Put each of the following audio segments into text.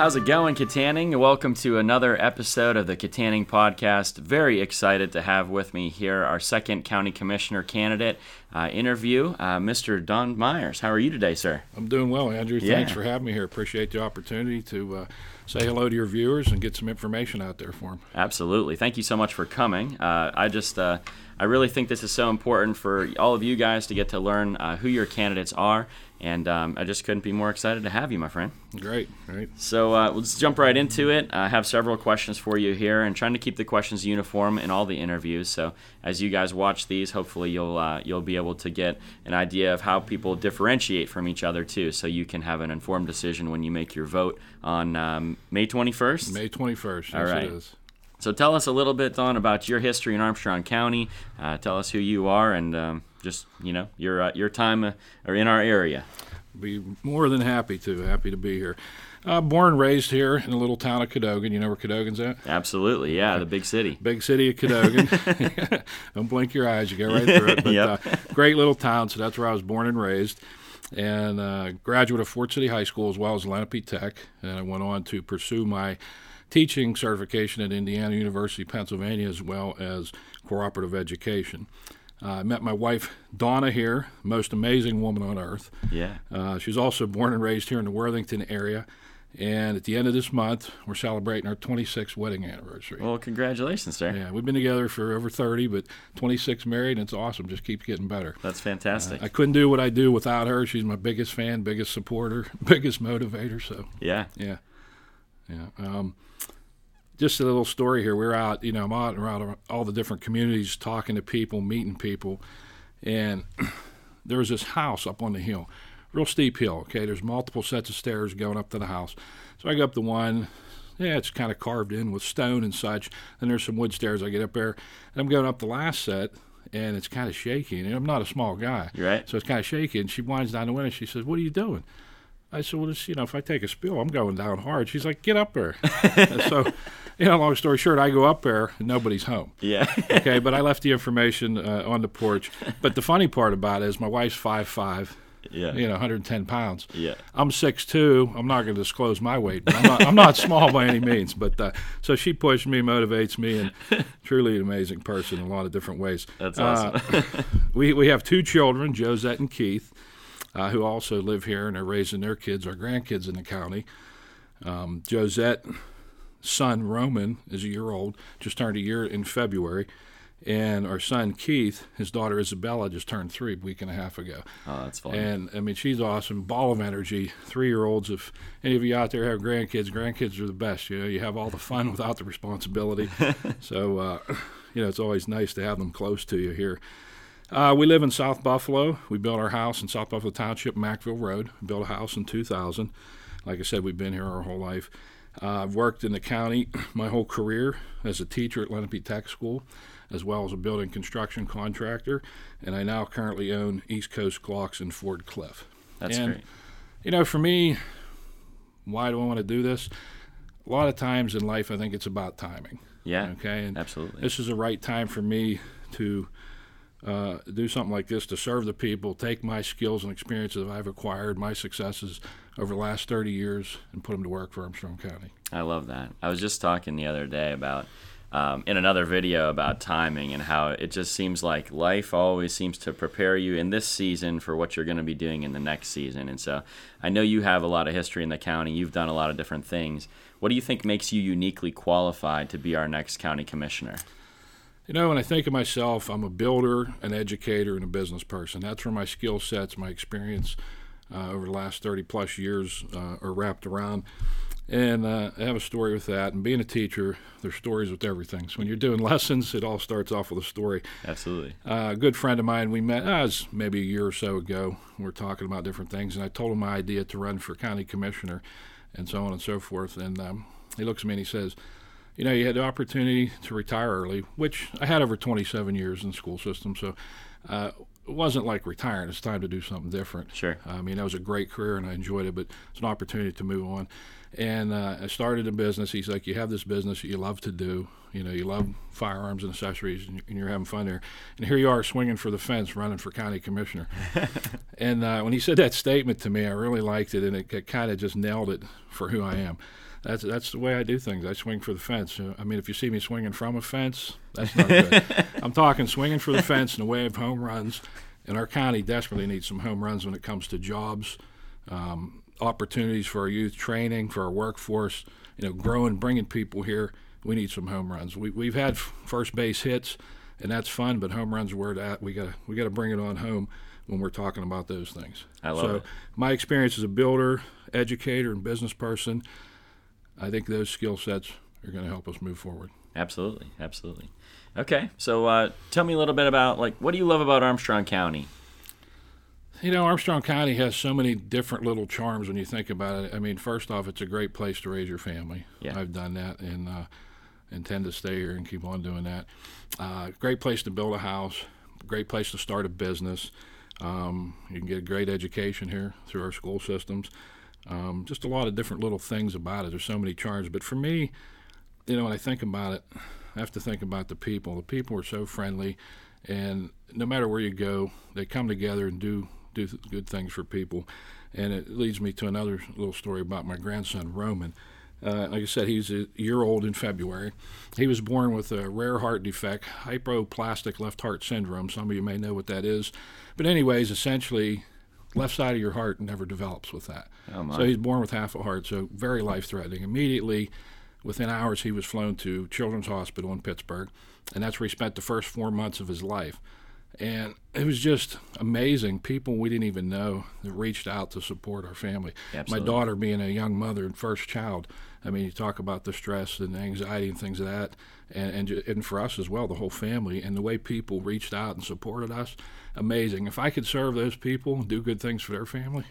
How's it going, Kittanning? Welcome to another episode of the Kittanning Podcast. Very excited to have with me here our second county commissioner candidate uh, interview, uh, Mr. Don Myers. How are you today, sir? I'm doing well, Andrew. Yeah. Thanks for having me here. Appreciate the opportunity to uh, say hello to your viewers and get some information out there for them. Absolutely. Thank you so much for coming. Uh, I just, uh, I really think this is so important for all of you guys to get to learn uh, who your candidates are, and um, I just couldn't be more excited to have you, my friend. Great, great. So uh, let's jump right into it. I have several questions for you here, and trying to keep the questions uniform in all the interviews. So as you guys watch these, hopefully you'll uh, you'll be able to get an idea of how people differentiate from each other too, so you can have an informed decision when you make your vote on um, May 21st. May 21st. All yes, right. So tell us a little bit, Don, about your history in Armstrong County. Uh, tell us who you are, and um, just you know your uh, your time uh, or in our area. Be more than happy to. Happy to be here. Uh, born and raised here in the little town of Cadogan. You know where Cadogan's at? Absolutely, yeah, the big city. Big city of Cadogan. Don't blink your eyes; you go right through it. But Yep. uh, great little town. So that's where I was born and raised, and uh, graduate of Ford City High School as well as Lenape Tech. And I went on to pursue my teaching certification at Indiana University, Pennsylvania, as well as cooperative education. Uh, I met my wife Donna here, most amazing woman on earth. Yeah. Uh, she's also born and raised here in the Worthington area. And at the end of this month, we're celebrating our 26th wedding anniversary. Well, congratulations, sir. Yeah, we've been together for over 30, but 26 married, and it's awesome. Just keeps getting better. That's fantastic. I couldn't do what I do without her. She's my biggest fan, biggest supporter, biggest motivator. So, yeah. yeah, yeah. Um, just a little story here. We're out, you know, I'm out and around all the different communities, talking to people, meeting people, and there was this house up on the hill, real steep hill. Okay, there's multiple sets of stairs going up to the house. So I go up the one. Yeah, it's kind of carved in with stone and such. And there's some wood stairs. I get up there, and I'm going up the last set, and it's kind of shaky. And I'm not a small guy, right. so it's kind of shaky. And she winds down the window. She says, "What are you doing?" I said, "Well, you know, if I take a spill, I'm going down hard." She's like, "Get up there." So, you know, long story short, I go up there and nobody's home. Yeah. Okay, but I left the information uh, on the porch. But the funny part about it is, my wife's five five, yeah. you know, 110 pounds. Yeah. I'm six two. I'm not going to disclose my weight. But I'm not, I'm not small by any means. But uh, so she pushes me, motivates me, and truly an amazing person in a lot of different ways. That's Uh, awesome. we we have two children, Josette and Keith, uh, who also live here and are raising their kids, our grandkids in the county. Um, Josette, son Roman, is a year old, just turned a year in February. And our son Keith, his daughter Isabella, just turned three a week and a half ago. oh, that's funny. And I mean, she's awesome, ball of energy. Three year olds. If any of you out there have grandkids, grandkids are the best. You know, you have all the fun without the responsibility. so, uh, you know, it's always nice to have them close to you here. Uh, we live in South Buffalo. We built our house in South Buffalo Township, Mackville Road. We built a house in 2000. Like I said, we've been here our whole life. Uh, I've worked in the county my whole career as a teacher at Lenape Tech School, as well as a building construction contractor, and I now currently own East Coast Clocks in Ford Cliff. that's and- great. You know, for me, why do I want to do this? A lot of times in life, I think it's about timing. Yeah. Okay, and Absolutely. this is the right time for me to uh, do something like this to serve the people, take my skills and experiences that I've acquired, my successes over the last 30 years, and put them to work for Armstrong County. I love that. I was just talking the other day about um, in another video about timing and how it just seems like life always seems to prepare you in this season for what you're going to be doing in the next season. And so I know you have a lot of history in the county. You've done a lot of different things. What do you think makes you uniquely qualified to be our next county commissioner? You know, when I think of myself, I'm a builder, an educator, and a business person. That's where my skill sets, my experience uh, over the last 30 plus years uh, are wrapped around. And uh, I have a story with that. And being a teacher, there's stories with everything. So when you're doing lessons, it all starts off with a story. Absolutely. Uh, a good friend of mine, we met, uh, maybe a year or so ago. We were talking about different things, and I told him my idea to run for county commissioner and so on and so forth. And um, he looks at me and he says, You know, you had the opportunity to retire early, which I had over 27 years in the school system. So uh, it wasn't like retiring. It's time to do something different. Sure. I mean, that was a great career and I enjoyed it, but it's an opportunity to move on. And uh, I started a business. He's like, You have this business that you love to do. You know, you love firearms and accessories, and you're having fun there. And here you are swinging for the fence, running for county commissioner. and uh, when he said that statement to me, I really liked it, and it, it kind of just nailed it for who I am. That's that's the way I do things. I swing for the fence. I mean, if you see me swinging from a fence, that's not good. I'm talking swinging for the fence in the way of home runs. And our county desperately needs some home runs when it comes to jobs, um, opportunities for our youth, training for our workforce. You know, growing, bringing people here. We need some home runs. We, we've had first base hits, and that's fun. But home runs are where. We got we got to bring it on home when we're talking about those things. I love so it. my experience as a builder, educator, and business person, I think those skill sets are going to help us move forward. Absolutely, absolutely. Okay, so uh, tell me a little bit about like what do you love about Armstrong County? You know, Armstrong County has so many different little charms when you think about it. I mean, first off, it's a great place to raise your family. Yeah. I've done that and uh, intend to stay here and keep on doing that. Uh, great place to build a house. Great place to start a business. Um, you can get a great education here through our school systems. Um, just a lot of different little things about it. There's so many charms. But for me, you know, when I think about it, I have to think about the people. The people are so friendly, and no matter where you go, they come together and do do good things for people. And it leads me to another little story about my grandson Roman. Uh, like I said, he's a year old in February. He was born with a rare heart defect, hypoplastic left heart syndrome. Some of you may know what that is. But, anyways, essentially, left side of your heart never develops with that. Oh, my. so he's born with half a heart, so very life threatening. Immediately, within hours, he was flown to Children's Hospital in Pittsburgh, and that's where he spent the first four months of his life. And it was just amazing. People we didn't even know that reached out to support our family. Absolutely. My daughter, being a young mother and first child, I mean, you talk about the stress and anxiety and things of that, and, and and for us as well, the whole family, and the way people reached out and supported us, amazing. If I could serve those people and do good things for their family,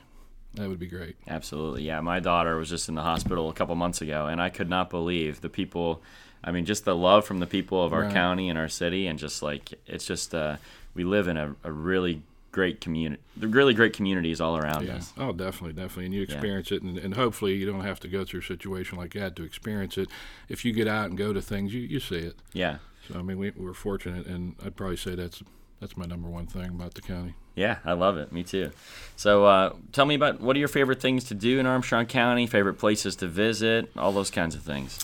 that would be great. Absolutely. Yeah, my daughter was just in the hospital a couple months ago, and I could not believe the people. I mean, just the love from the people of our Right. county and our city, and just like it's just uh, we live in a, a really great community, the really great communities all around Yeah. us. Oh, definitely, definitely. And you experience it, and, and hopefully you don't have to go through a situation like that to experience it. If you get out and go to things, you, you see it. Yeah, So I mean, we, we're fortunate, and I'd probably say that's that's my number one thing about the county. yeah, I love it. Me too. So, uh, tell me about what are your favorite things to do in Armstrong County? Favorite places to visit? All those kinds of things.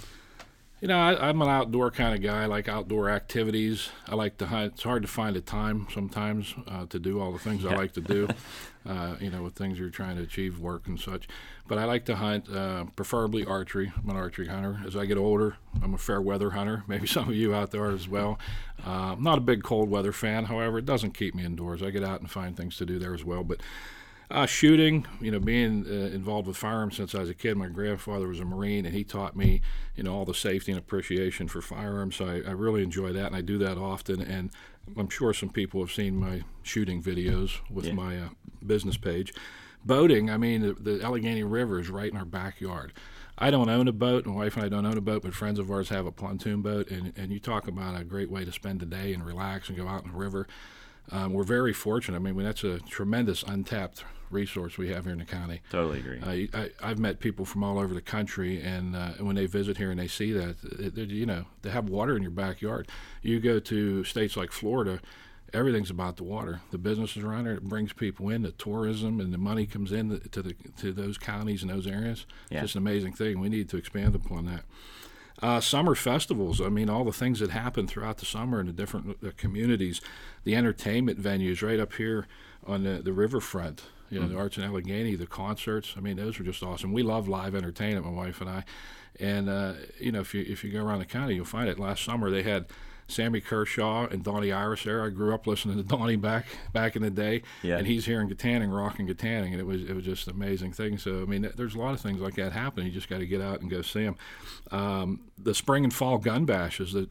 You know, I, I'm an outdoor kind of guy. I like outdoor activities. I like to hunt. It's hard to find a time sometimes uh, to do all the things I like to do. uh, you know, with things you're trying to achieve, work and such. But I like to hunt, uh, preferably archery. I'm an archery hunter. As I get older, I'm a fair weather hunter. Maybe some of you out there as well. Uh, I'm not a big cold weather fan. However, it doesn't keep me indoors. I get out and find things to do there as well. But uh, shooting, you know, being uh, involved with firearms since I was a kid. My grandfather was a Marine, and he taught me, you know, all the safety and appreciation for firearms. So I, I really enjoy that, and I do that often. And I'm sure some people have seen my shooting videos with Yeah. my uh, business page. Boating, I mean, the, the Allegheny River is right in our backyard. I don't own a boat. My wife and I don't own a boat, but friends of ours have a pontoon boat, and, and you talk about a great way to spend the day and relax and go out in the river. Um, we're very fortunate. I mean, that's a tremendous untapped resource we have here in the county. Totally agree. Uh, I, I've met people from all over the country, and uh, when they visit here and they see that, it, it- you know, they have water in your backyard. You go to states like Florida, everything's about the water. The businesses around there, it brings people in, the tourism, and the money comes in to the to those counties and those areas. Yeah. It's just an amazing thing. We need to expand upon that. Uh, summer festivals. I mean, all the things that happen throughout the summer in the different uh, communities, the entertainment venues right up here on the, the riverfront. You know, the Arts in Allegheny, the concerts. I mean, those are just awesome. We love live entertainment, my wife and I. And uh, you know, if you if you go around the county, you'll find it. Last summer they had Sammy Kershaw and Donnie Iris there. I grew up listening to Donnie back back in the day, Yeah. and he's here in Kittanning, rocking Kittanning, and it was it was just an amazing thing. So I mean, there's a lot of things like that happening. You just got to get out and go see them. Um, the spring and fall gun bashes that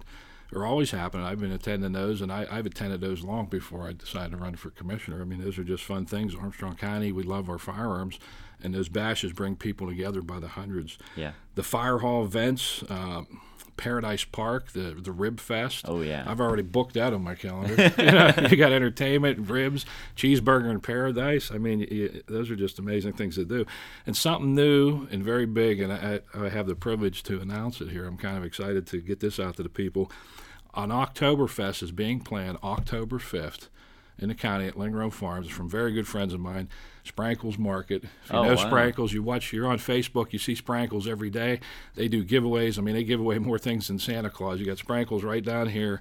are always happening. I've been attending those, and I, I've attended those long before I decided to run for commissioner. I mean, those are just fun things. Armstrong County, we love our firearms, and those bashes bring people together by the hundreds. yeah. The fire hall events. Um, Paradise Park, the the Rib Fest. Oh, yeah. I've already booked that on my calendar. you, know, you got entertainment, ribs, cheeseburger in paradise. I mean, you, those are just amazing things to do. And something new and very big, and I, I have the privilege to announce it here. I'm kind of excited to get this out to the people. On Oktoberfest is being planned October 5th in the county at Lynn Farms from very good friends of mine. Sprankles Market. If you Oh, know wow. Sprankles, you watch. You're on Facebook. You see Sprankles every day. They do giveaways. I mean, they give away more things than Santa Claus. You got Sprankles right down here.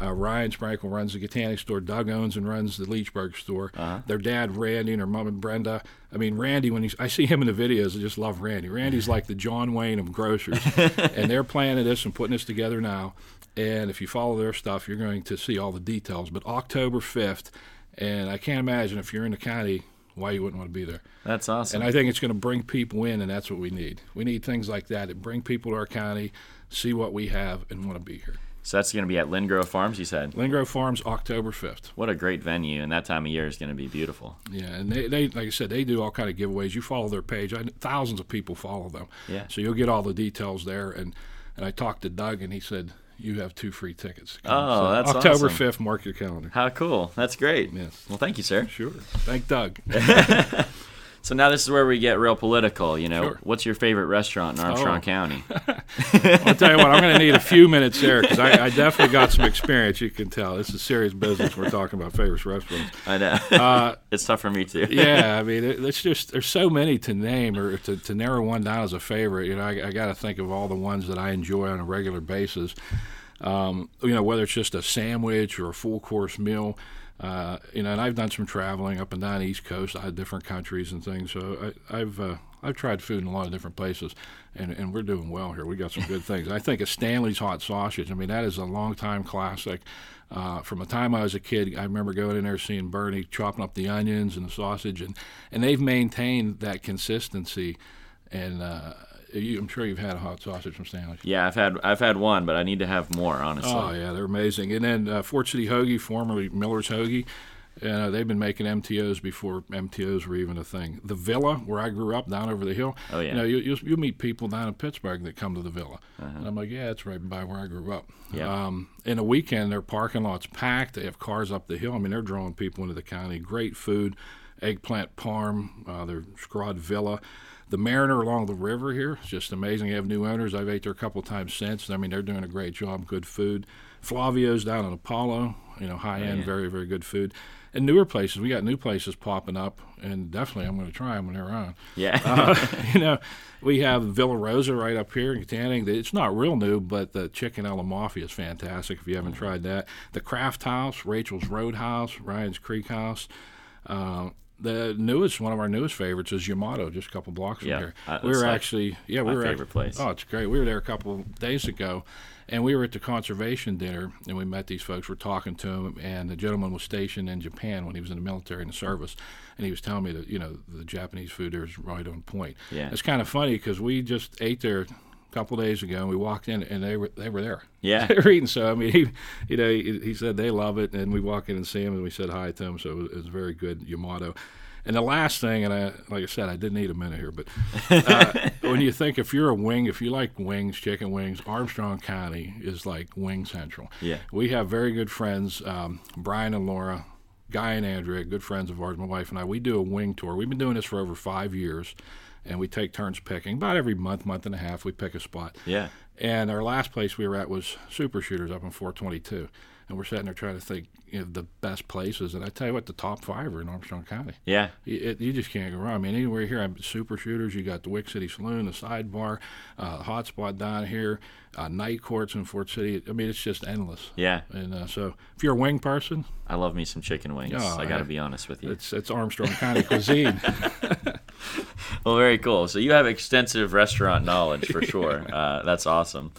Uh, Ryan Sprankle runs the Kittanning store. Doug owns and runs the Leechburg store. Uh-huh. Their dad Randy and their mom and Brenda. I mean, Randy. When he's, I see him in the videos, I just love Randy. Randy's like the John Wayne of grocers, and they're planning this and putting this together now. And if you follow their stuff, you're going to see all the details. But October 5th, and I can't imagine if you're in the county why you wouldn't want to be there. That's awesome. And I think it's going to bring people in, and that's what we need. We need things like that that bring people to our county, see what we have, and want to be here. so that's going to be at Lindgrove Farms, you said. Lingro Farms, October 5th. What a great venue, and that time of year is going to be beautiful. Yeah, and they, they like I said, they do all kind of giveaways. You follow their page. I, thousands of people follow them. Yeah. So you'll get all the details there. And and I talked to Doug, and he said you have two free tickets. Oh, So that's October awesome. 5th. Mark your calendar. How cool. That's great. Yes. Well, thank you, sir. Sure. Thank Doug. So now this is where we get real political. You know, Sure. what's your favorite restaurant in Armstrong Oh. County? I'll tell you what, I'm going to need a few minutes there because I, I definitely got some experience. You can tell this is serious business. We're talking about favorite restaurants. I know. Uh, it's tough for me too. yeah, I mean, it, it's just there's so many to name or to, to narrow one down as a favorite. You know, I, I got to think of all the ones that I enjoy on a regular basis. Um, you know, whether it's just a sandwich or a full course meal. Uh, you know, and I've done some traveling up and down the East Coast. I had different countries and things. So I, I've uh, I've tried food in a lot of different places, and, and we're doing well here. We got some good things. I think of Stanley's hot sausage. I mean, that is a long time classic. Uh, from the time I was a kid, I remember going in there seeing Bernie chopping up the onions and the sausage, and, and they've maintained that consistency. And uh, you, I'm sure you've had a hot sausage from Stanley's. Yeah, I've had I've had one, but I need to have more. Honestly. Oh yeah, they're amazing. And then uh, Ford City Hoagie, formerly Miller's Hoagie, uh, they've been making MTOs before MTOs were even a thing. The Villa, where I grew up, down over the hill. Oh, yeah. You know, you, you'll, you'll meet people down in Pittsburgh that come to the Villa, and I'm like, yeah, it's right by where I grew up. Uh-huh. Yeah. Um, in a weekend, their parking lot's packed. They have cars up the hill. I mean, they're drawing people into the county. Great food, eggplant parm, uh, their Scrod Villa. The Mariner along the river here is just amazing. They have new owners. I've ate there a couple times since. I mean, they're doing a great job. Good food. Flavio's down in Apollo. You know, high end, yeah. very very good food. And newer places. We got new places popping up, and definitely I'm going to try them when they're on. Yeah. Uh, you know, we have Villa Rosa right up here in Canning. It's not real new, but the chicken a la mafia is fantastic. If you haven't tried that, the Craft House, Rachel's Roadhouse, Ryan's Creek House. Uh, the newest, one of our newest favorites is Yamato, just a couple blocks from Yeah, here. we were like actually, yeah, we were favorite place. Oh, it's great. We were there a couple days ago, and we were at the conservation dinner, and we met these folks. We're talking to them, and the gentleman was stationed in Japan when he was in the military in the service, and he was telling me that you know the Japanese food there is right on point. Yeah. it's kind of funny because we just ate there couple days ago, and we walked in, and they were they were there. Yeah. they were eating. So I mean, he, you know, he, he said they love it, and we walk in and see him, and we said hi to him. So it was, it was very good, Yamato. And the last thing, and I, like I said, I didn't need a minute here, but uh, when you think if you're a wing, if you like wings, chicken wings, Armstrong County is like wing central. Yeah. We have very good friends, um, Brian and Laura, Guy and Andrea, good friends of ours. My wife and I, we do a wing tour. We've been doing this for over five years, and we take turns picking. About every month, month and a half, we pick a spot. yeah. And our last place we were at was Super Shooters up in 422. And we're sitting there trying to think you know, the best places. And I tell you what, the top five are in Armstrong County. Yeah. You, it, you just can't go wrong. I mean, anywhere here, I'm Super Shooters. You got the Wick City Saloon, the Sidebar, uh, Hotspot down here, uh, night courts in Ford City. I mean, it's just endless. Yeah. And uh, so, if you're a wing person, I love me some chicken wings. Oh, I got to be honest with you. it's it's Armstrong County cuisine. Well, very cool. So you have extensive restaurant knowledge for sure. Uh, that's awesome.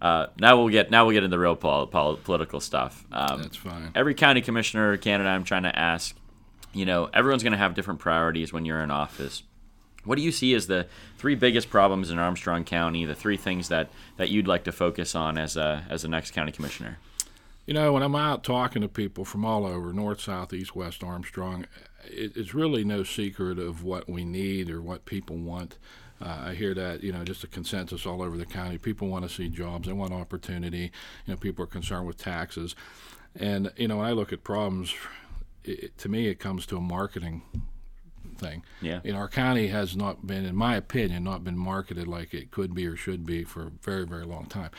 Uh, now we'll get now we'll get into the real pol- pol- political stuff. Um, That's fine. every county commissioner candidate I'm trying to ask, you know, everyone's going to have different priorities when you're in office. What do you see as the three biggest problems in Armstrong County? The three things that, that you'd like to focus on as a as the next county commissioner? You know, when I'm out talking to people from all over, north, south, east, west, Armstrong, it, it's really no secret of what we need or what people want. Uh, I hear that, you know, just a consensus all over the county. People want to see jobs, they want opportunity. You know, people are concerned with taxes. And, you know, when I look at problems, it, to me, it comes to a marketing thing. Yeah. You know, our county has not been, in my opinion, not been marketed like it could be or should be for a very, very long time.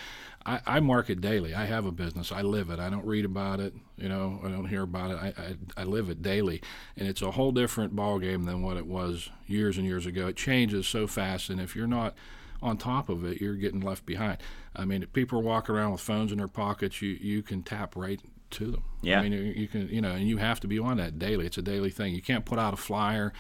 I, I market daily. I have a business. I live it. I don't read about it. You know, I don't hear about it. I, I, I live it daily, and it's a whole different ballgame than what it was years and years ago. It changes so fast, and if you're not on top of it, you're getting left behind. I mean, if people are walking around with phones in their pockets, you you can tap right to them. Yeah. I mean, you, you can, you know, and you have to be on that daily. It's a daily thing. You can't put out a flyer.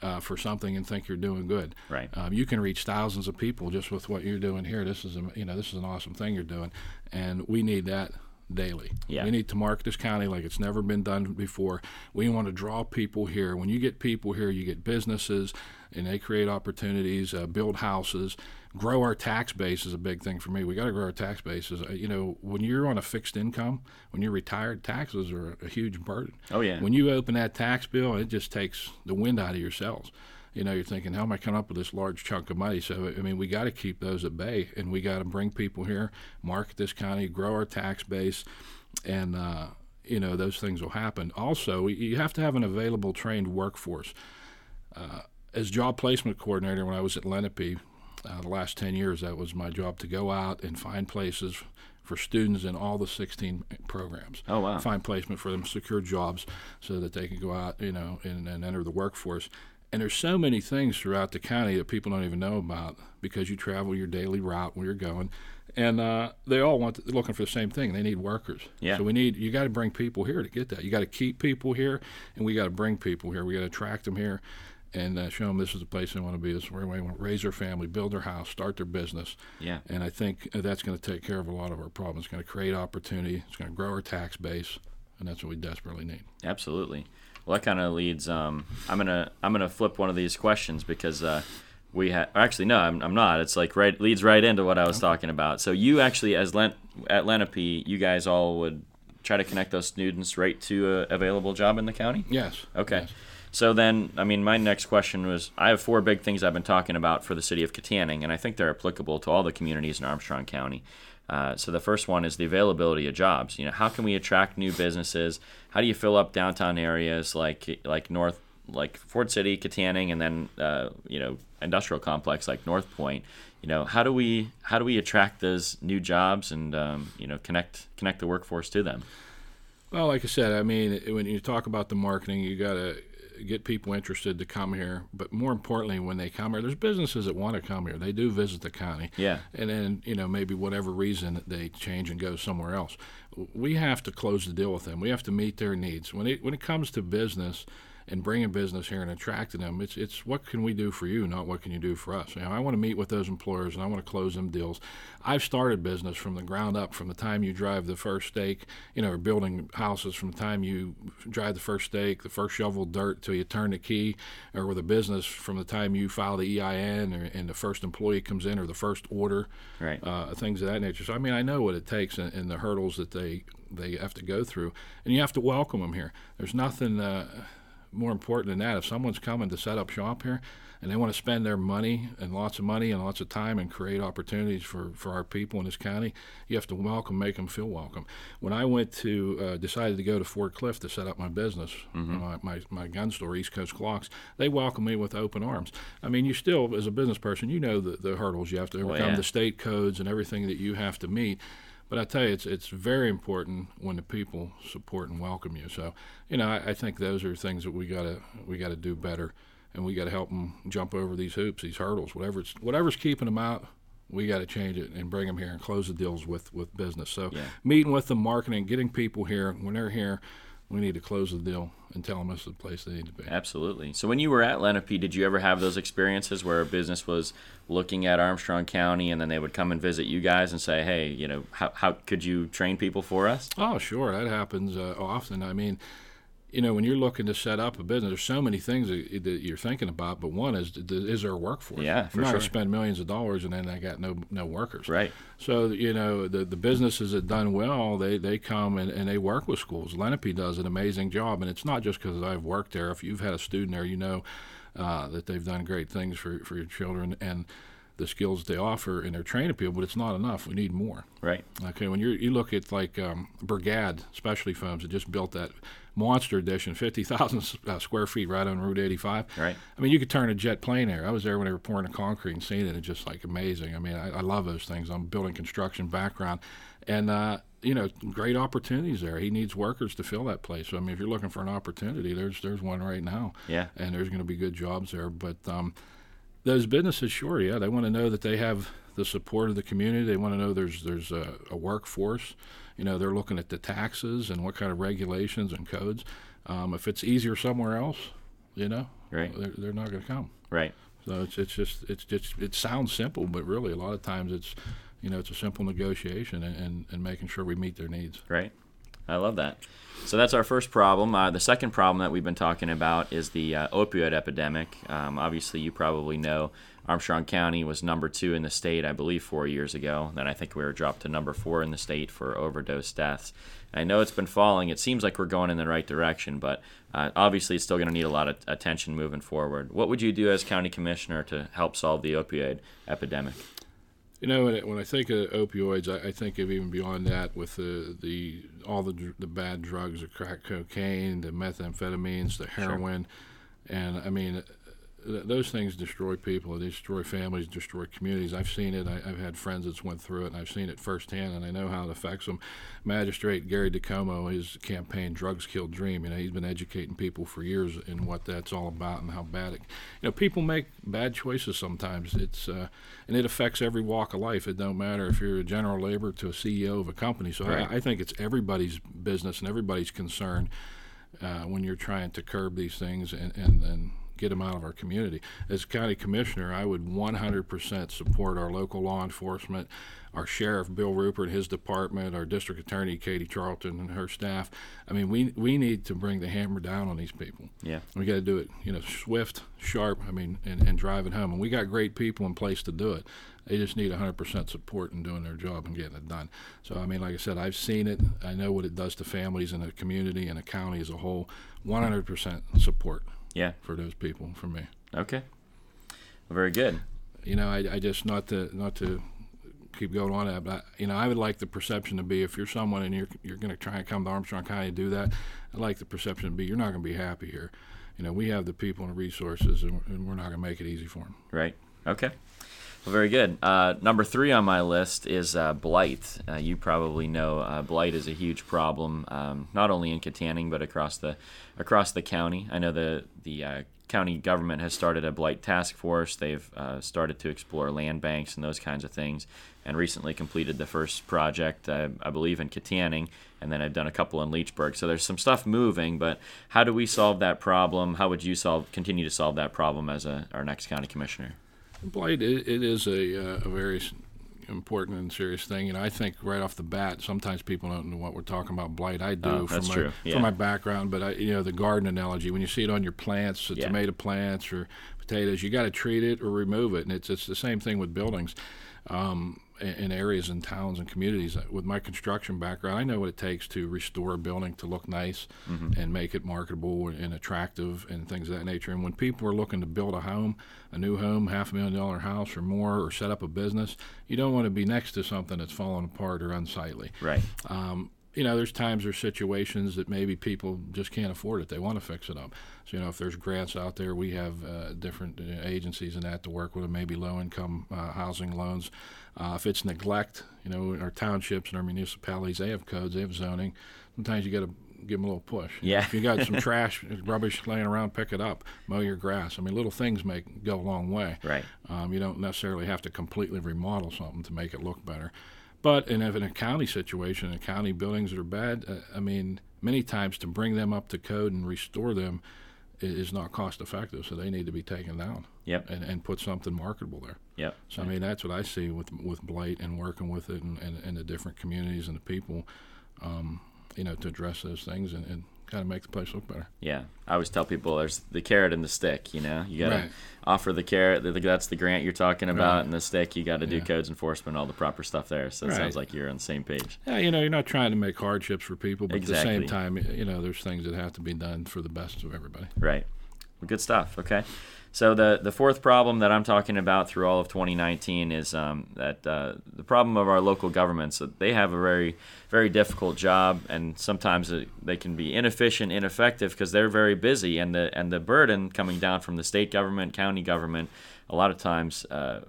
Uh, for something and think you're doing good. Right. Um, you can reach thousands of people just with what you're doing here. This is a, you know this is an awesome thing you're doing, and we need that daily. Yeah. We need to market this county like it's never been done before. We want to draw people here. When you get people here, you get businesses, and they create opportunities, uh, build houses, grow our tax base is a big thing for me. We got to grow our tax bases. Uh, you know, when you're on a fixed income, when you're retired, taxes are a huge burden. Oh, yeah. When you open that tax bill, it just takes the wind out of your sails. You know, you're thinking, how am I coming up with this large chunk of money? So, I mean, we got to keep those at bay, and we got to bring people here, market this county, grow our tax base, and uh, you know those things will happen. Also, you have to have an available trained workforce. Uh, as job placement coordinator, when I was at Lenape, uh, the last 10 years, that was my job to go out and find places for students in all the 16 programs. Oh, wow. Find placement for them, secure jobs so that they can go out, you know, and, and enter the workforce. And there's so many things throughout the county that people don't even know about because you travel your daily route where you're going, and uh, they all want to, looking for the same thing. They need workers. Yeah. So we need you got to bring people here to get that. You got to keep people here, and we got to bring people here. We got to attract them here, and uh, show them this is the place they want to be. This is where they want to raise their family, build their house, start their business. Yeah. And I think that's going to take care of a lot of our problems. It's going to create opportunity. It's going to grow our tax base, and that's what we desperately need. Absolutely. Well, that kind of leads. Um, I'm gonna I'm gonna flip one of these questions because uh, we had actually no, I'm, I'm not. It's like right leads right into what I was talking about. So you actually as Len, at Lenape, you guys all would try to connect those students right to a available job in the county. Yes. Okay. Yes. So then, I mean, my next question was I have four big things I've been talking about for the city of Kittanning, and I think they're applicable to all the communities in Armstrong County. Uh, so the first one is the availability of jobs. You know, how can we attract new businesses? How do you fill up downtown areas like like North, like Ford City, Kittanning, and then uh, you know industrial complex like North Point? You know, how do we how do we attract those new jobs and um, you know connect connect the workforce to them? Well, like I said, I mean, when you talk about the marketing, you got to get people interested to come here. But more importantly, when they come here, there's businesses that want to come here. They do visit the county. Yeah. And then, you know, maybe whatever reason they change and go somewhere else. We have to close the deal with them. We have to meet their needs. When it when it comes to business and bringing business here and attracting them, it's it's what can we do for you, not what can you do for us. You know, I want to meet with those employers and I want to close them deals. I've started business from the ground up, from the time you drive the first stake, you know, or building houses from the time you drive the first stake, the first shovel dirt till you turn the key, or with a business from the time you file the EIN or, and the first employee comes in or the first order, Right. uh, things of that nature. So I mean, I know what it takes and, and the hurdles that they they have to go through, and you have to welcome them here. There's nothing. Uh, more important than that, if someone's coming to set up shop here and they want to spend their money and lots of money and lots of time and create opportunities for, for our people in this county, you have to welcome, make them feel welcome. When I went to, uh, decided to go to Fort Cliff to set up my business, my, my, my gun store, East Coast Clocks, they welcomed me with open arms. I mean, you still, as a business person, you know the, the hurdles you have to overcome, yeah. the state codes and everything that you have to meet. But I tell you, it's it's very important when the people support and welcome you. So, you know, I, I think those are things that we gotta we gotta do better, and we gotta help them jump over these hoops, these hurdles, whatever it's whatever's keeping them out. We got to change it and bring them here and close the deals with with business. So, Yeah. meeting with them, marketing, getting people here when they're here, we need to close the deal and tell them this is the place they need to be. Absolutely. So when you were at Lenape, did you ever have those experiences where a business was looking at Armstrong County and then they would come and visit you guys and say, "Hey, you know, how how could you train people for us?" Oh, sure, that happens uh, often. I mean, you know, when you're looking to set up a business, there's so many things that, that you're thinking about. But one is, is there a workforce? Yeah, for I'm not sure. gonna spend millions of dollars and then I got no no workers. Right. So you know, the the businesses that done well, they they come and, and they work with schools. Lenape does an amazing job, and it's not just because I've worked there. If you've had a student there, you know uh, that they've done great things for for your children and. the skills they offer and they're training people, but it's not enough. We need more. Right. Okay, when you you look at like um, Brigade Specialty Foams that just built that monster edition, fifty thousand uh, square feet right on Route eighty five. Right. I mean, you could turn a jet plane there. I was there when they were pouring the concrete and seeing it. It's just like amazing. I mean, I, I love those things. I'm building construction background, and uh, you know, great opportunities there. He needs workers to fill that place. So I mean, if you're looking for an opportunity, there's there's one right now. Yeah. And there's going to be good jobs there, but. Um, those businesses, sure, yeah, they want to know that they have the support of the community. They want to know there's there's a, a workforce. You know, they're looking at the taxes and what kind of regulations and codes. Um, if it's easier somewhere else, you know, right, they're, they're not going to come. Right. So it's it's just it's just it sounds simple, but really a lot of times it's you know it's a simple negotiation and, and, and making sure we meet their needs. Right. I love that. So that's our first problem. Uh, the second problem that we've been talking about is the uh, opioid epidemic. Um, obviously, you probably know Armstrong County was number two in the state, I believe, four years ago. Then I think we were dropped to number four in the state for overdose deaths. I know it's been falling. It seems like we're going in the right direction, but uh, obviously it's still going to need a lot of attention moving forward. What would you do as county commissioner to help solve the opioid epidemic? You know, when, I think of opioids, I, think of even beyond that with the, the all the the bad drugs, the crack cocaine, the methamphetamines, the heroin, sure. and I mean, those things destroy people. They destroy families, destroy communities. I've seen it. I, have had friends that's went through it, and I've seen it firsthand, and I know how it affects them. Magistrate Gary DeComo, his campaign "Drugs Kill Dream," you know, he's been educating people for years in what that's all about and how bad it. You know, people make bad choices sometimes. It's uh, and it affects every walk of life. It don't matter if you're a general labor to a CEO of a company. So right. I, I, think it's everybody's business and everybody's concern uh, when you're trying to curb these things and and, and get them out of our community. As county commissioner, I would 100% support our local law enforcement, our sheriff Bill Rupert, his department, our district attorney Katie Charlton and her staff. I mean, we we need to bring the hammer down on these people. Yeah, we got to do it, you know, swift, sharp. I mean, and, and drive it home. And we got great people in place to do it. They just need 100% support in doing their job and getting it done. So, I mean, like I said, I've seen it. I know what it does to families and the community and the county as a whole. 100% support. Yeah. For those people, for me. Okay. Well, very good. You know, I, I just not to not to keep going on that, but I, you know, I would like the perception to be if you're someone and you're you're going to try and come to Armstrong County and do that, I'd like the perception to be you're not going to be happy here. You know, we have the people and the resources, and, and we're not going to make it easy for them. Right. Okay. Well, very good. Uh, number three on my list is uh, blight. Uh, you probably know uh, blight is a huge problem, um, not only in Kittanning but across the across the county. I know the the uh, county government has started a blight task force. They've uh, started to explore land banks and those kinds of things, and recently completed the first project, I believe, in Kittanning, and then I've done a couple in Leechburg. So there's some stuff moving, but how do we solve that problem? How would you solve continue to solve that problem as a, our next county commissioner? Blight, it, it is a, uh, a very important and serious thing. And I think right off the bat, sometimes people don't know what we're talking about. Blight, I do oh, from my yeah. from my background, but I, you know the garden analogy. When you see it on your plants, the yeah. tomato plants or potatoes, you got to treat it or remove it. And it's it's the same thing with buildings. Um, in areas and towns and communities. With my construction background, I know what it takes to restore a building to look nice mm-hmm. and make it marketable and attractive and things of that nature. And when people are looking to build a home, a new home, half a million dollar house or more, or set up a business, you don't want to be next to something that's falling apart or unsightly. Right. Um, you know, there's times or situations that maybe people just can't afford it. They want to fix it up. So, you know, if there's grants out there, we have uh, different uh, agencies and that to work with maybe low income uh, housing loans. Uh, if it's neglect, you know, our townships and our municipalities, they have codes, they have zoning. Sometimes you got to give them a little push. Yeah. if you got some trash, rubbish laying around, pick it up, mow your grass. I mean, little things make go a long way. Right. Um, you don't necessarily have to completely remodel something to make it look better. But in, in a county situation, in county buildings that are bad, uh, I mean, many times to bring them up to code and restore them is not cost effective, so they need to be taken down. Yep. And, and put something marketable there. Yep. So I mean that's what I see with with blight and working with it and, and, and the different communities and the people, um, you know, to address those things and, and kind of make the place look better. Yeah, I always tell people there's the carrot and the stick. You know, you gotta right. offer the carrot. That's the grant you're talking about, Right. and the stick you got to do Yeah. codes enforcement, all the proper stuff there. So it Right. sounds like you're on the same page. Yeah, you know, you're not trying to make hardships for people, but at the same time, you know, there's things that have to be done for the best of everybody. Right. Good stuff. Okay. So the the fourth problem that I'm talking about through all of 2019 is um, that uh, the problem of our local governments they have a very very difficult job and sometimes they can be inefficient, ineffective because they're very busy and the and the burden coming down from the state government, county government, a lot of times. Uh,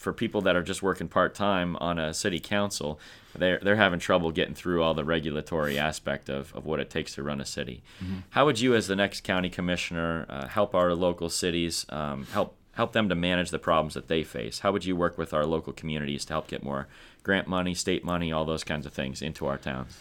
for people that are just working part time on a city council, they're they're having trouble getting through all the regulatory aspect of, of what it takes to run a city. Mm-hmm. How would you, as the next county commissioner, uh, help our local cities um, help help them to manage the problems that they face? How would you work with our local communities to help get more grant money, state money, all those kinds of things into our towns?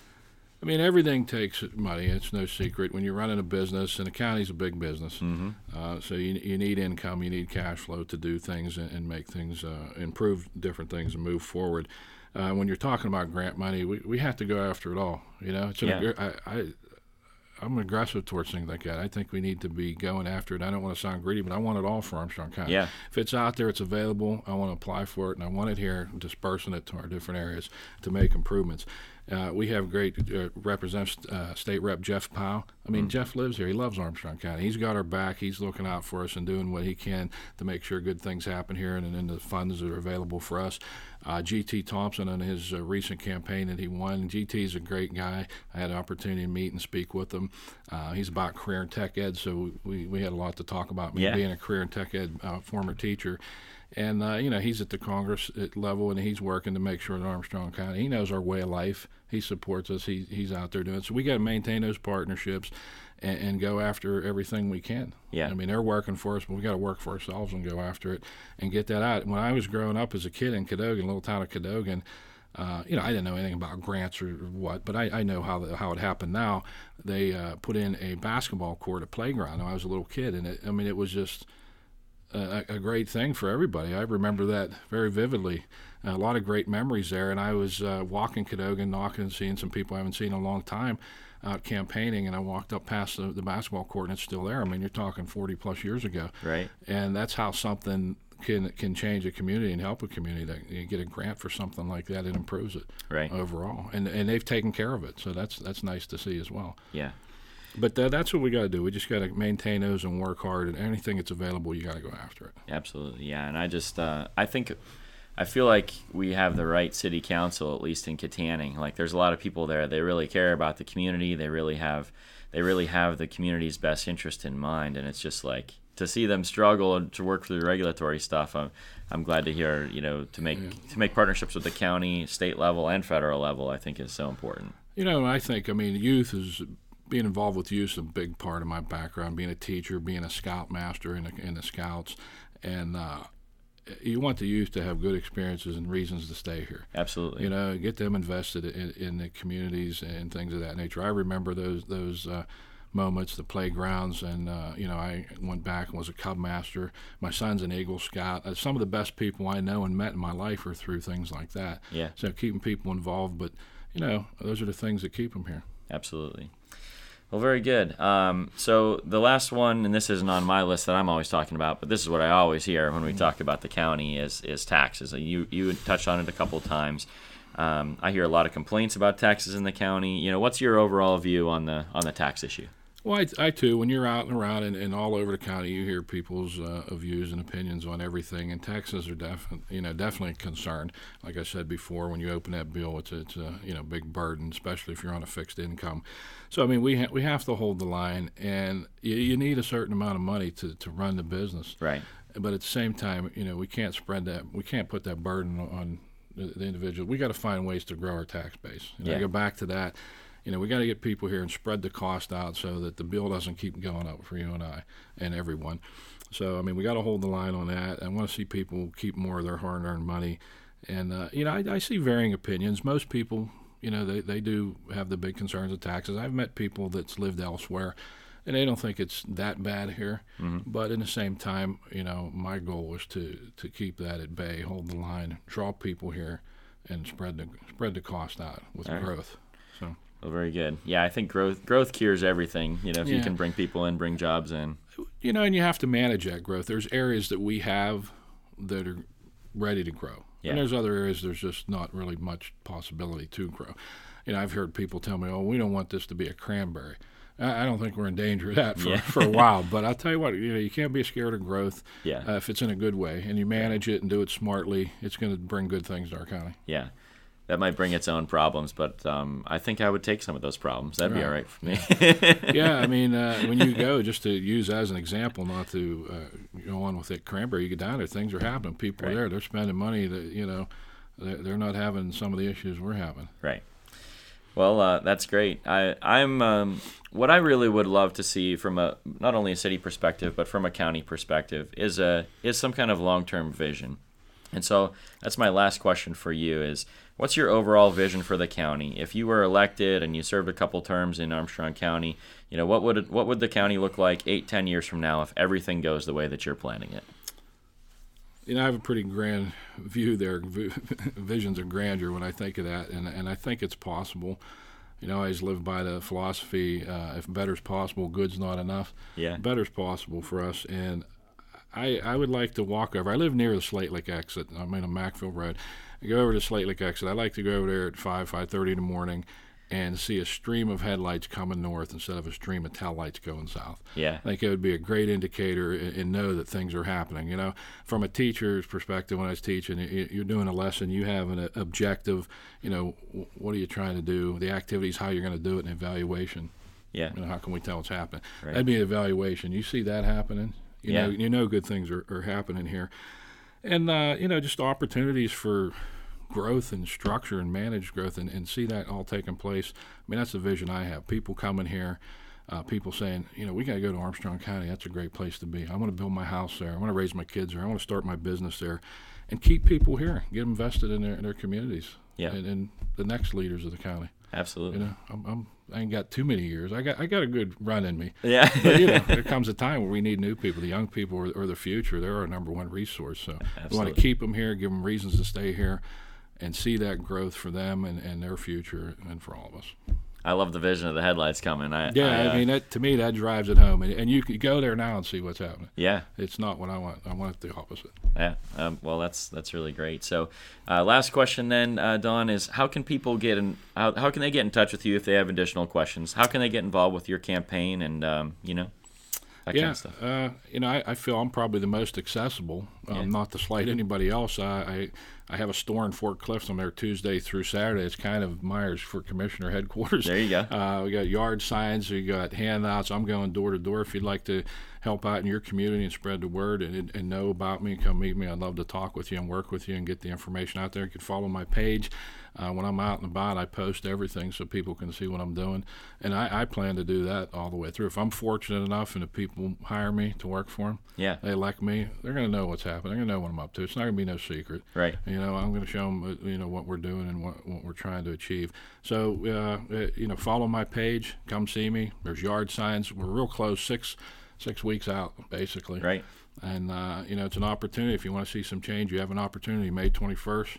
I mean, everything takes money. It's no secret. When you're running a business, and the county's a big business, mm-hmm. uh, so you, you need income, you need cash flow to do things and, and make things, uh, improve different things and move forward uh, when you're talking about grant money, we, we have to go after it all. You know, it's an, yeah. I, I, I'm aggressive towards things like that. I think we need to be going after it. I don't want to sound greedy, but I want it all for Armstrong County. Yeah. If it's out there, it's available. I want to apply for it, and I want it here, dispersing it to our different areas to make improvements. Uh, we have great uh, representative uh, state rep Jeff Pyle. I mean, mm. Jeff lives here. He loves Armstrong County. He's got our back. He's looking out for us and doing what he can to make sure good things happen here and, and the funds that are available for us. Uh, GT Thompson on his uh, recent campaign that he won. GT is a great guy. I had an opportunity to meet and speak with him. Uh, he's about career and tech ed, so we, we had a lot to talk about. Me yeah. being a career and tech ed former teacher and uh, you know he's at the Congress level and he's working to make sure that Armstrong County he knows our way of life. He supports us. He, he's out there doing it. So we got to maintain those partnerships and, and, go after everything we can. Yeah. I mean they're working for us, but we got to work for ourselves and go after it and get that out. When I was growing up as a kid in Cadogan, little town of Cadogan. Uh, you know, I didn't know anything about grants or what, but I, I know how the, how it happened now. They uh, put in a basketball court, a playground. When I was a little kid, and it, I mean, it was just a, a, great thing for everybody. I remember that very vividly. A lot of great memories there. And I was uh, walking Cadogan, knocking and seeing some people I haven't seen in a long time out campaigning. And I walked up past the, the basketball court and it's still there. I mean, you're talking 40 plus years ago. Right. And that's how something can can change a community and help a community. That you get a grant for something like that, it improves it right overall. And and they've taken care of it, so that's that's nice to see as well. Yeah. But uh, that's what we got to do. We just got to maintain those and work hard. And anything that's available, you got to go after it. Absolutely, yeah. And I just, uh, I think, I feel like we have the right city council, at least in Kittanning. Like, there's a lot of people there. They really care about the community. They really have, they really have the community's best interest in mind. And it's just like to see them struggle to work through the regulatory stuff. I'm, I'm glad to hear, you know, to make yeah. to make partnerships with the county, state level, and federal level. I think is so important. You know, I think, I mean, youth is being involved with youth is a big part of my background. Being a teacher, being a scoutmaster in, in the scouts, and uh, you want the youth to have good experiences and reasons to stay here. Absolutely. You know, get them invested in, in the communities and things of that nature. I remember those those. Uh, moments, the playgrounds, and uh, you know I went back and was a Cub Master. My son's an Eagle Scout. Uh, some of the best people I know and met in my life are through things like that. Yeah. So keeping people involved, but you know those are the things that keep them here. Absolutely. Well, very good. Um, so the last one, and this isn't on my list that I'm always talking about, but this is what I always hear when we talk about the county is is taxes. You you touched on it a couple of times. Um, I hear a lot of complaints about taxes in the county. You know, what's your overall view on the on the tax issue? Well, I, I, too. When you're out and around and, and all over the county, you hear people's uh, views and opinions on everything. And taxes are definitely, you know, definitely concerned. Like I said before, when you open that bill, it's a, it's a you know big burden, especially if you're on a fixed income. So I mean, we ha- we have to hold the line, and you, you need a certain amount of money to, to run the business. Right. But at the same time, you know, we can't spread that. We can't put that burden on the, the individual. We got to find ways to grow our tax base. And yeah. I go back to that you know, we got to get people here and spread the cost out so that the bill doesn't keep going up for you and I and everyone. So, I mean, we got to hold the line on that. I want to see people keep more of their hard earned money. And, uh, you know, I, I see varying opinions. Most people, you know, they, they do have the big concerns of taxes. I've met people that's lived elsewhere and they don't think it's that bad here. Mm-hmm. But in the same time, you know, my goal is to, to keep that at bay, hold the line, draw people here, and spread the spread the cost out with growth. So well, very good. Yeah, I think growth growth cures everything. You know, if yeah. you can bring people in, bring jobs in. You know, and you have to manage that growth. There's areas that we have that are ready to grow. Yeah. And there's other areas there's just not really much possibility to grow. You know, I've heard people tell me, "Oh, we don't want this to be a cranberry." I I don't think we're in danger of that for, Yeah. for a while. But I'll tell you what, you know, you can't be scared of growth Yeah. uh, if it's in a good way and you manage it and do it smartly. It's going to bring good things to our county. Yeah. That might bring its own problems, but um, I think I would take some of those problems. That'd be all right for me. yeah, I mean, uh, when you go, just to use as an example, not to uh, go on with it, Cranberry, you get down there, things are happening. People Right. are there, they're spending money that, you know, they're, they're not having some of the issues we're having. Right. Well, uh, that's great. I, I'm um, what I really would love to see from a not only a city perspective but from a county perspective is a is some kind of long term vision. And so that's my last question for you: is what's your overall vision for the county? If you were elected and you served a couple terms in Armstrong County, you know what would it, what would the county look like eight, ten years from now if everything goes the way that you're planning it? You know, I have a pretty grand view there, visions of grandeur when I think of that, and, and I think it's possible. You know, I always live by the philosophy uh, if better's possible, good's not enough. Yeah. better's possible for us. And I, I would like to walk over. I live near the Slate Lick exit. I'm in a McVille Road. I go over to Slate Lick exit. I like to go over there at five, five thirty in the morning, and see a stream of headlights coming north instead of a stream of tail lights going south. Yeah. I think it would be a great indicator and, and know that things are happening. You know, from a teacher's perspective, when I was teaching, you're doing a lesson, you have an uh, objective. You know, what are you trying to do? The activities, how you're going to do it, and evaluation. Yeah. You know, how can we tell what's happening? Right. That'd be an evaluation. You see that happening. You know, you know good things are, are happening here, and uh, you know just opportunities for growth and structure and managed growth, and, and see that all taking place. I mean, that's the vision I have. People coming here. Uh, people saying, you know, we got to go to Armstrong County. That's a great place to be. I want to build my house there. I want to raise my kids there. I want to start my business there, and keep people here. Get invested in their, in their communities. Yeah. And, and the next leaders of the county. Absolutely. You know, I'm, I'm I ain't got too many years. I got I got a good run in me. Yeah. But you know, there comes a time where we need new people. The young people are, are the future. They're our number one resource. So we want to keep them here, give them reasons to stay here, and see that growth for them and, and their future and for all of us. I love the vision of the headlights coming. I, Yeah, I, I, uh, mean, that, to me, that drives it home. And, and you could go there now and see what's happening. yeah. It's not what I want. I want it the opposite. Yeah. Um, well, that's that's really great. So, uh, last question then, uh, Don, is how can people get in? How, how can they get in touch with you if they have additional questions? How can they get involved with your campaign and um, you know that yeah, kind of stuff? Uh, you know, I, I feel I'm probably the most accessible. Um, Yeah. Not to slight anybody else. I, I I have a store in Ford Cliff. I'm there Tuesday through Saturday. It's kind of Myers for commissioner headquarters. There you go. Uh, we got yard signs. We got handouts. I'm going door to door. If you'd like to help out in your community and spread the word and, and know about me, come meet me. I'd love to talk with you and work with you and get the information out there. You can follow my page. Uh, when I'm out and about, I post everything so people can see what I'm doing. And I, I plan to do that all the way through. If I'm fortunate enough and if people hire me to work for them, Yeah. they elect me, they're going to know what's happening. They're going to know what I'm up to. It's not going to be no secret. Right. You know, I'm going to show them, you know, what we're doing and what, what we're trying to achieve. So, uh, uh, you know, follow my page. Come see me. There's yard signs. We're real close, six six weeks out, basically. Right. And uh, you know, it's an opportunity. If you want to see some change, you have an opportunity. May 21st.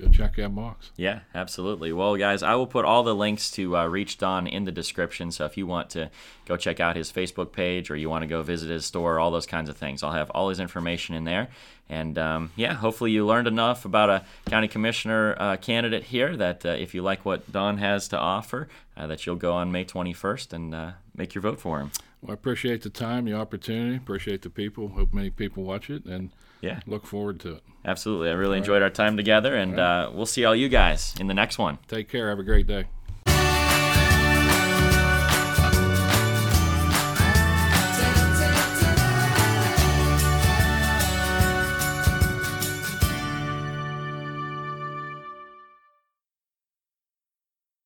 Go check that box. Yeah, absolutely. Well, guys, I will put all the links to uh, Reach Don in the description. So if you want to go check out his Facebook page or you want to go visit his store, all those kinds of things, I'll have all his information in there. And um, yeah, hopefully you learned enough about a county commissioner uh, candidate here that uh, if you like what Don has to offer, uh, that you'll go on May 21st and uh, make your vote for him. Well, I appreciate the time, the opportunity. Appreciate the people. Hope many people watch it, and Yeah, look forward to it. Absolutely. I really enjoyed our time together, and uh, we'll see all you guys in the next one. Take care. Have a great day.